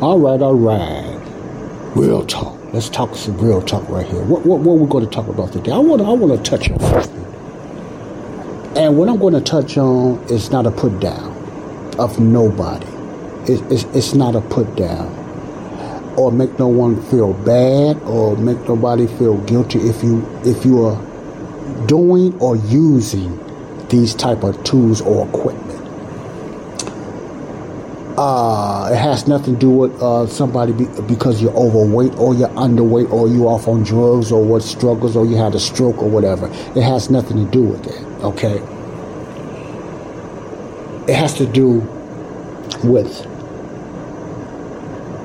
All right, all right. Real talk. Let's talk some real talk right here. What what, what we're going to talk about today? I want I want to touch on something, and what I'm going to touch on is not a put down of nobody. It, it's, it's not a put down or make no one feel bad or make nobody feel guilty if you if you are doing or using these type of tools or equipment. Uh, it has nothing to do with uh, somebody be, because you're overweight or you're underweight or you're off on drugs or what struggles or you had a stroke or whatever. It has nothing to do with that. Okay. It has to do with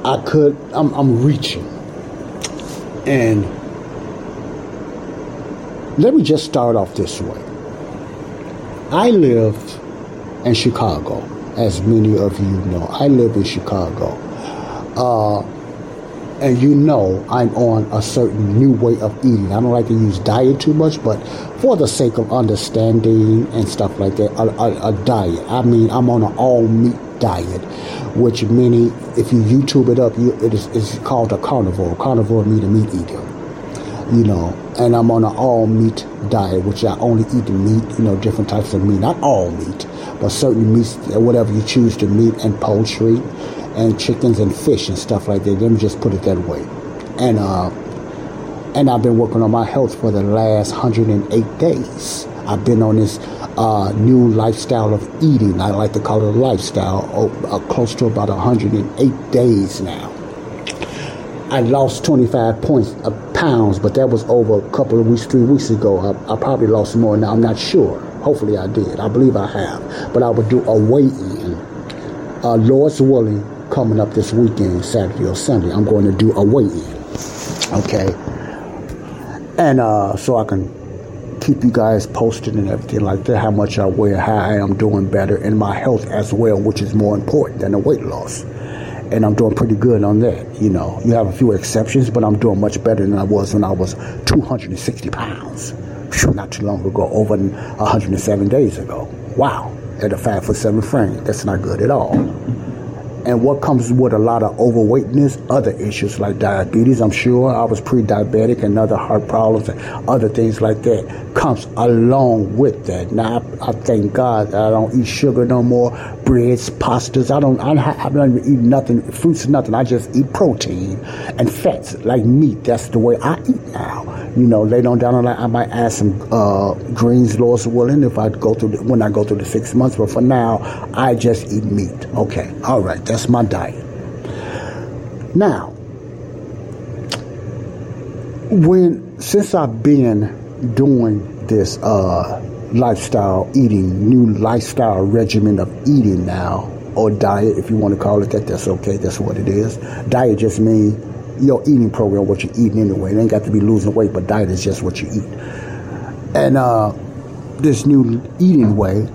I could I'm, I'm reaching and let me just start off this way. I lived in Chicago as many of you know. I live in Chicago. Uh, and you know I'm on a certain new way of eating. I don't like to use diet too much, but for the sake of understanding and stuff like that, a, a, a diet. I mean, I'm on an all meat diet, which many, if you YouTube it up, you, it is it's called a carnivore. Carnivore meat meat eater. You know, and I'm on an all meat diet, which I only eat meat, you know, different types of meat, not all meat but certain meats, whatever you choose to meat and poultry and chickens and fish and stuff like that. Let me just put it that way. And uh, and I've been working on my health for the last 108 days. I've been on this uh, new lifestyle of eating. I like to call it a lifestyle, oh, uh, close to about 108 days now. I lost 25 points, uh, pounds, but that was over a couple of weeks, three weeks ago. I, I probably lost more now. I'm not sure. Hopefully I did. I believe I have. But I would do a weigh-in. Uh, Lord's willing, coming up this weekend, Saturday or Sunday, I'm going to do a weigh-in. Okay? And uh, so I can keep you guys posted and everything like that, how much I weigh, how I am doing better, and my health as well, which is more important than the weight loss. And I'm doing pretty good on that. You know, you have a few exceptions, but I'm doing much better than I was when I was 260 pounds not too long ago, over 107 days ago. Wow, at a five foot seven frame. That's not good at all. And what comes with a lot of overweightness, other issues like diabetes, I'm sure. I was pre diabetic and other heart problems and other things like that comes along with that. Now, I, I thank God I don't eat sugar no more, breads, pastas. I don't, I, I don't eat nothing, fruits, nothing. I just eat protein and fats like meat. That's the way I eat now. You know, later on down the line, I might add some uh, greens, Lord's willing, if I go through the, when I go through the six months. But for now, I just eat meat. Okay, all right, that's my diet. Now, when since I've been doing this uh, lifestyle eating, new lifestyle regimen of eating now, or diet, if you want to call it that, that's okay. That's what it is. Diet just means your eating program, what you're eating anyway. It ain't got to be losing weight, but diet is just what you eat. And uh, this new eating way,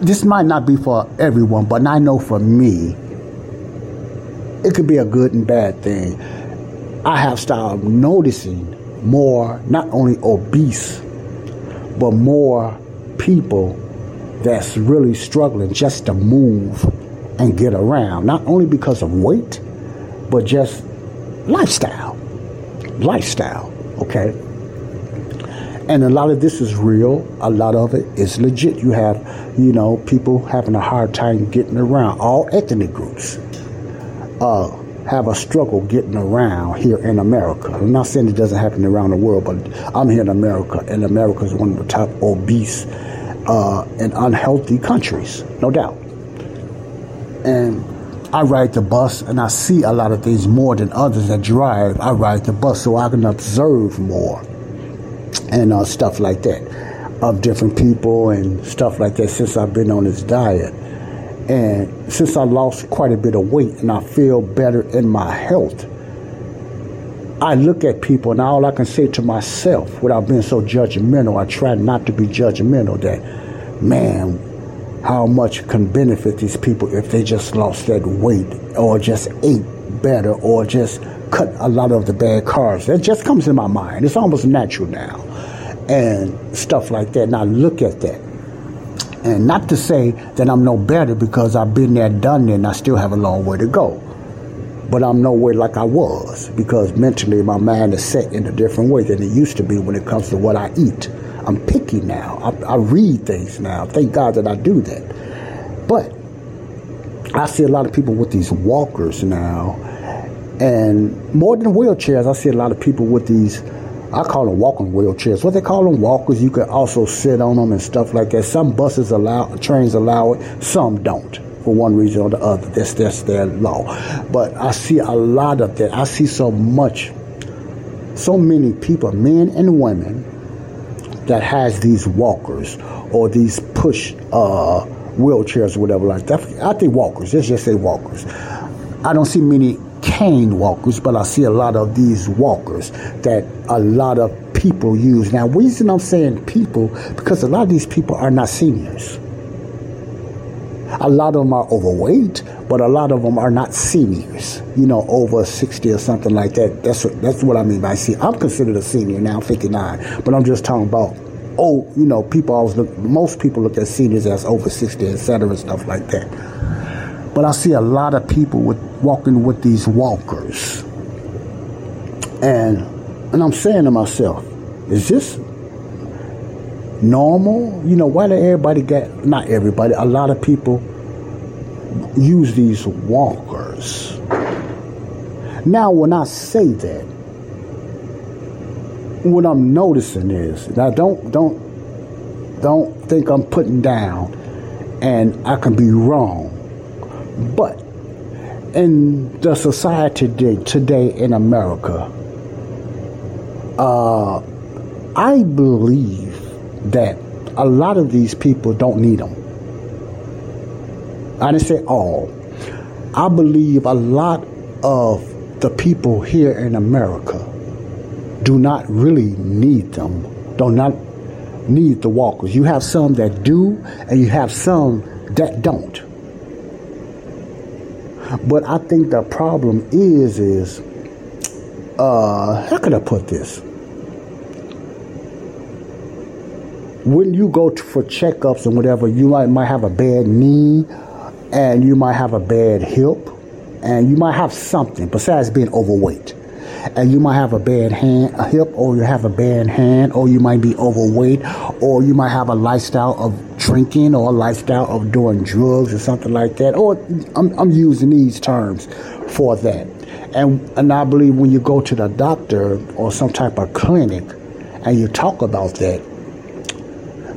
this might not be for everyone, but I know for me, it could be a good and bad thing. I have started noticing more, not only obese, but more people that's really struggling just to move and get around, not only because of weight, but just lifestyle. Lifestyle, okay? And a lot of this is real, a lot of it is legit. You have, you know, people having a hard time getting around. All ethnic groups uh, have a struggle getting around here in America. I'm not saying it doesn't happen around the world, but I'm here in America, and America is one of the top obese uh, and unhealthy countries, no doubt and I ride the bus and I see a lot of things more than others that drive. I ride the bus so I can observe more and uh, stuff like that. of different people and stuff like that since I've been on this diet. And since I lost quite a bit of weight and I feel better in my health, I look at people and all I can say to myself without being so judgmental, I try not to be judgmental that, man, how much can benefit these people if they just lost that weight or just ate better or just cut a lot of the bad carbs. That just comes in my mind. It's almost natural now. And stuff like that. And I look at that. And not to say that I'm no better because I've been there, done that, and I still have a long way to go. But I'm nowhere like I was because mentally my mind is set in a different way than it used to be when it comes to what I eat. I'm picky now. I, I read things now. Thank God that I do that. But I see a lot of people with these walkers now and more than wheelchairs, I see a lot of people with these, I call them walking wheelchairs. What they call them walkers, you can also sit on them and stuff like that. Some buses allow, trains allow it, some don't for one reason or the other. That's, that's their law. But I see a lot of that. I see so much, so many people, men and women, that has these walkers or these push uh, wheelchairs or whatever like that. I think walkers. Let's just say walkers. I don't see many cane walkers, but I see a lot of these walkers that a lot of people use. Now, reason I'm saying people, because a lot of these people are not seniors. A lot of them are overweight, but a lot of them are not seniors. You know, over 60 or something like that. That's what, that's what I mean by see. I'm considered a senior now, 59, but I'm just talking about oh, you know, people always look. Most people look at seniors as over 60, et cetera, and stuff like that. But I see a lot of people with walking with these walkers. And and I'm saying to myself, is this normal? You know, why do everybody get not everybody, a lot of people use these walkers. Now when I say that, what I'm noticing is now don't don't don't think I'm putting down and I can be wrong. But in the society today, in America, uh, I believe that a lot of these people don't need them. I didn't say all. I believe a lot of the people here in America do not really need them, do not need the walkers. You have some that do, and you have some that don't. But I think the problem is, is, uh, how can I put this? When you go to, for checkups and whatever, you might, might have a bad knee and you might have a bad hip and you might have something besides being overweight and you might have a bad hand, a hip, or you have a bad hand, or you might be overweight, or you might have a lifestyle of drinking or a lifestyle of doing drugs or something like that. Or I'm, I'm using these terms for that. And, and I believe when you go to the doctor or some type of clinic and you talk about that,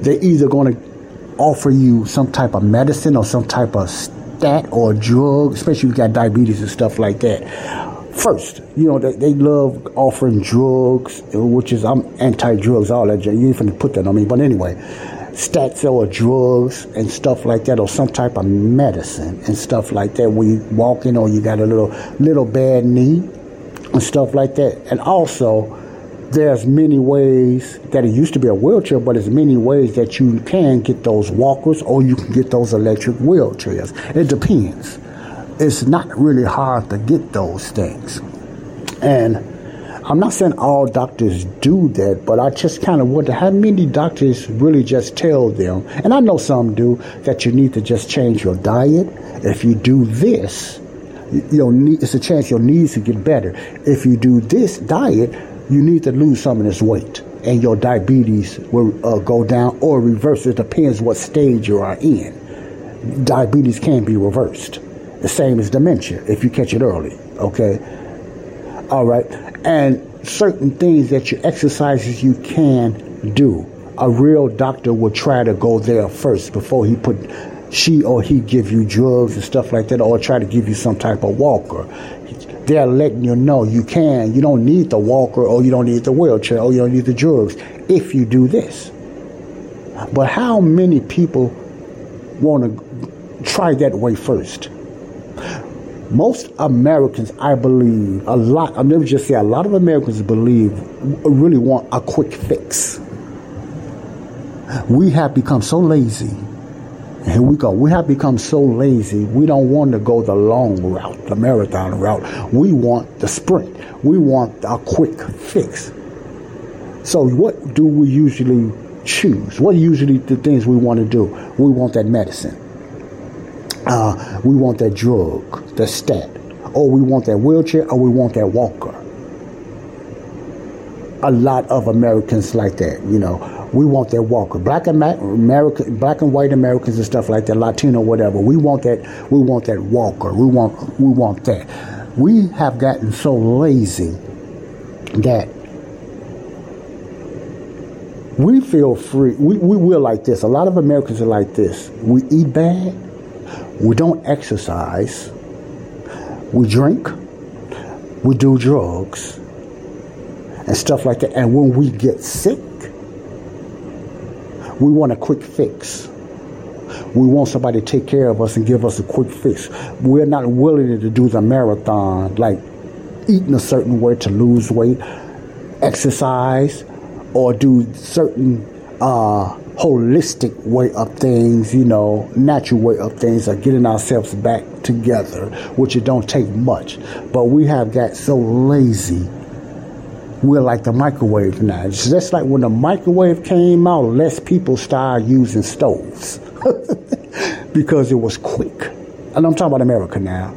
they're either going to offer you some type of medicine or some type of stat or drug, especially if you got diabetes and stuff like that first. You know, they, they love offering drugs, which is, I'm anti drugs, all that. You ain't finna put that on me. But anyway, stats or drugs and stuff like that, or some type of medicine and stuff like that, when you walking or you got a little, little bad knee and stuff like that. And also, there's many ways that it used to be a wheelchair, but there's many ways that you can get those walkers or you can get those electric wheelchairs. It depends it's not really hard to get those things. And I'm not saying all doctors do that, but I just kind of wonder how many doctors really just tell them, and I know some do, that you need to just change your diet. If you do this, your need, it's a chance your knees to get better. If you do this diet, you need to lose some of this weight, and your diabetes will uh, go down or reverse. It depends what stage you are in. Diabetes can be reversed the same as dementia if you catch it early. Okay. All right. And certain things that you exercises you can do. A real doctor will try to go there first before he put she or he give you drugs and stuff like that, or try to give you some type of walker. They're letting you know you can. You don't need the walker, or you don't need the wheelchair, or you don't need the drugs if you do this. But how many people want to try that way first? Most Americans, I believe, a lot, I'll never just say a lot of Americans believe, really want a quick fix. We have become so lazy. Here we go. We have become so lazy. We don't want to go the long route, the marathon route. We want the sprint. We want a quick fix. So, what do we usually choose? What are usually the things we want to do? We want that medicine. Uh, we want that drug, the stat. Or we want that wheelchair, or we want that walker. A lot of Americans like that, you know. We want that walker. Black and America, black and white Americans and stuff like that, Latino, whatever. We want that. We want that walker. We want. We want that. We have gotten so lazy that we feel free. We, we will like this. A lot of Americans are like this. We eat bad. We don't exercise. We drink. We do drugs and stuff like that. And when we get sick, we want a quick fix. We want somebody to take care of us and give us a quick fix. We're not willing to do the marathon, like eating a certain way to lose weight, exercise, or do certain uh, holistic way of things, you know, natural way of things, of getting ourselves back together, which it don't take much. But we have got so lazy. We're like the microwave now. It's just like when the microwave came out, less people started using stoves because it was quick. And I'm talking about America now.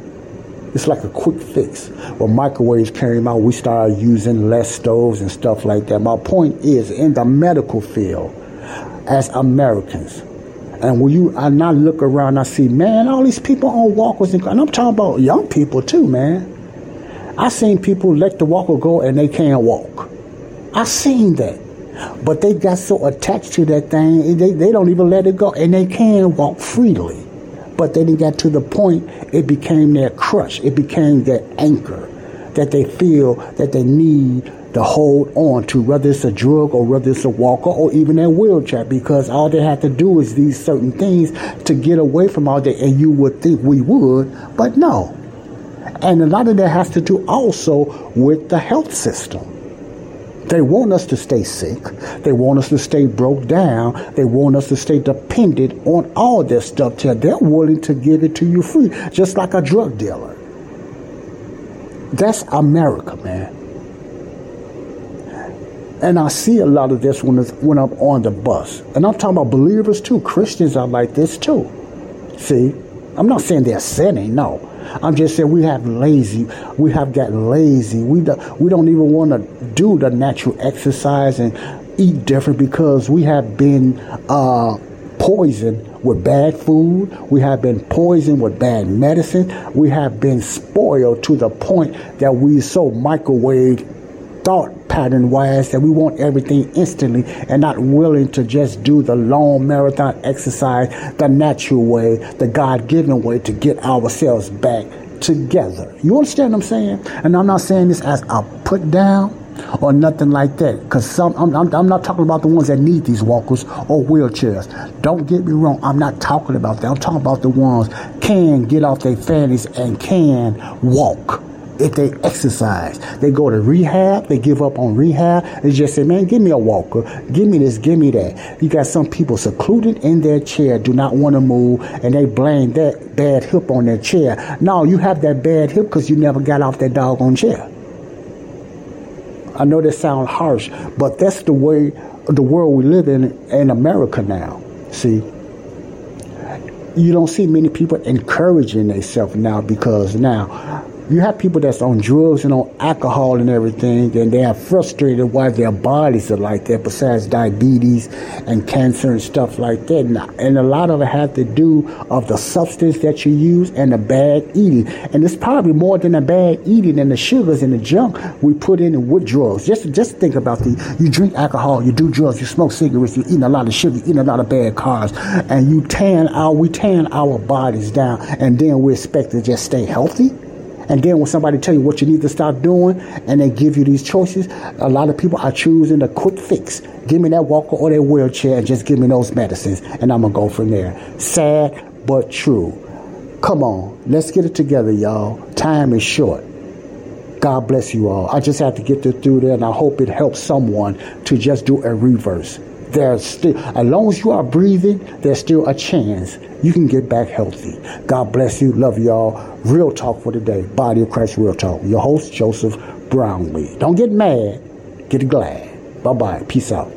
It's like a quick fix. When microwaves came out, we started using less stoves and stuff like that. My point is, in the medical field, as Americans, and when you, I look around, I see, man, all these people on walkers, and, and I'm talking about young people too, man. I seen people let the walker go and they can't walk. I seen that. But they got so attached to that thing, they, they don't even let it go, and they can walk freely. But then it got to the point, it became their crush. It became their anchor that they feel that they need to hold on to, whether it's a drug or whether it's a walker or even a wheelchair, because all they have to do is these certain things to get away from all that. And you would think we would, but no. And a lot of that has to do also with the health system. They want us to stay sick. They want us to stay broke down. They want us to stay dependent on all this stuff till they're willing to give it to you free, just like a drug dealer. That's America, man. And I see a lot of this when, when I'm on the bus. And I'm talking about believers too. Christians are like this too. See? I'm not saying they're sinning, no. I'm just saying we have lazy. We have gotten lazy. We do, we don't even want to do the natural exercise and eat different because we have been uh, poisoned with bad food. We have been poisoned with bad medicine. We have been spoiled to the point that we so microwave thought pattern wise that we want everything instantly and not willing to just do the long marathon exercise the natural way, the God given way to get ourselves back together. You understand what I'm saying? And I'm not saying this as a put down or nothing like that. Because some, I'm, I'm, I'm, not talking about the ones that need these walkers or wheelchairs. Don't get me wrong. I'm not talking about that. I'm talking about the ones can get off their fannies and can walk if they exercise. They go to rehab, they give up on rehab, they just say, man, give me a walker, give me this, give me that. You got some people secluded in their chair, do not want to move, and they blame that bad hip on their chair. No, you have that bad hip because you never got off that doggone chair. I know that sounds harsh, but that's the way the world we live in in America now. See, you don't see many people encouraging themselves now because now you have people that's on drugs and on alcohol and everything, and they are frustrated why their bodies are like that, besides diabetes and cancer and stuff like that. And a lot of it has to do of the substance that you use and the bad eating. And it's probably more than the bad eating and the sugars and the junk we put in with drugs. Just just think about the you drink alcohol, you do drugs, you smoke cigarettes, you eat a lot of sugar, you eat a lot of bad carbs, and you tan our we tan our bodies down, and then we expect to just stay healthy And then when somebody tell you what you need to start doing and they give you these choices, a lot of people are choosing the quick fix. Give me that walker or that wheelchair and just give me those medicines and I'm going to go from there. Sad but true. Come on, let's get it together, y'all. Time is short. God bless you all. I just have to get this through there and I hope it helps someone to just do a reverse there's still, as long as you are breathing, there's still a chance you can get back healthy. God bless you. Love y'all. Real talk for today. Body of Christ Real Talk. Your host, Joseph Brownlee. Don't get mad, get glad. Bye bye. Peace out.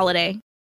holiday.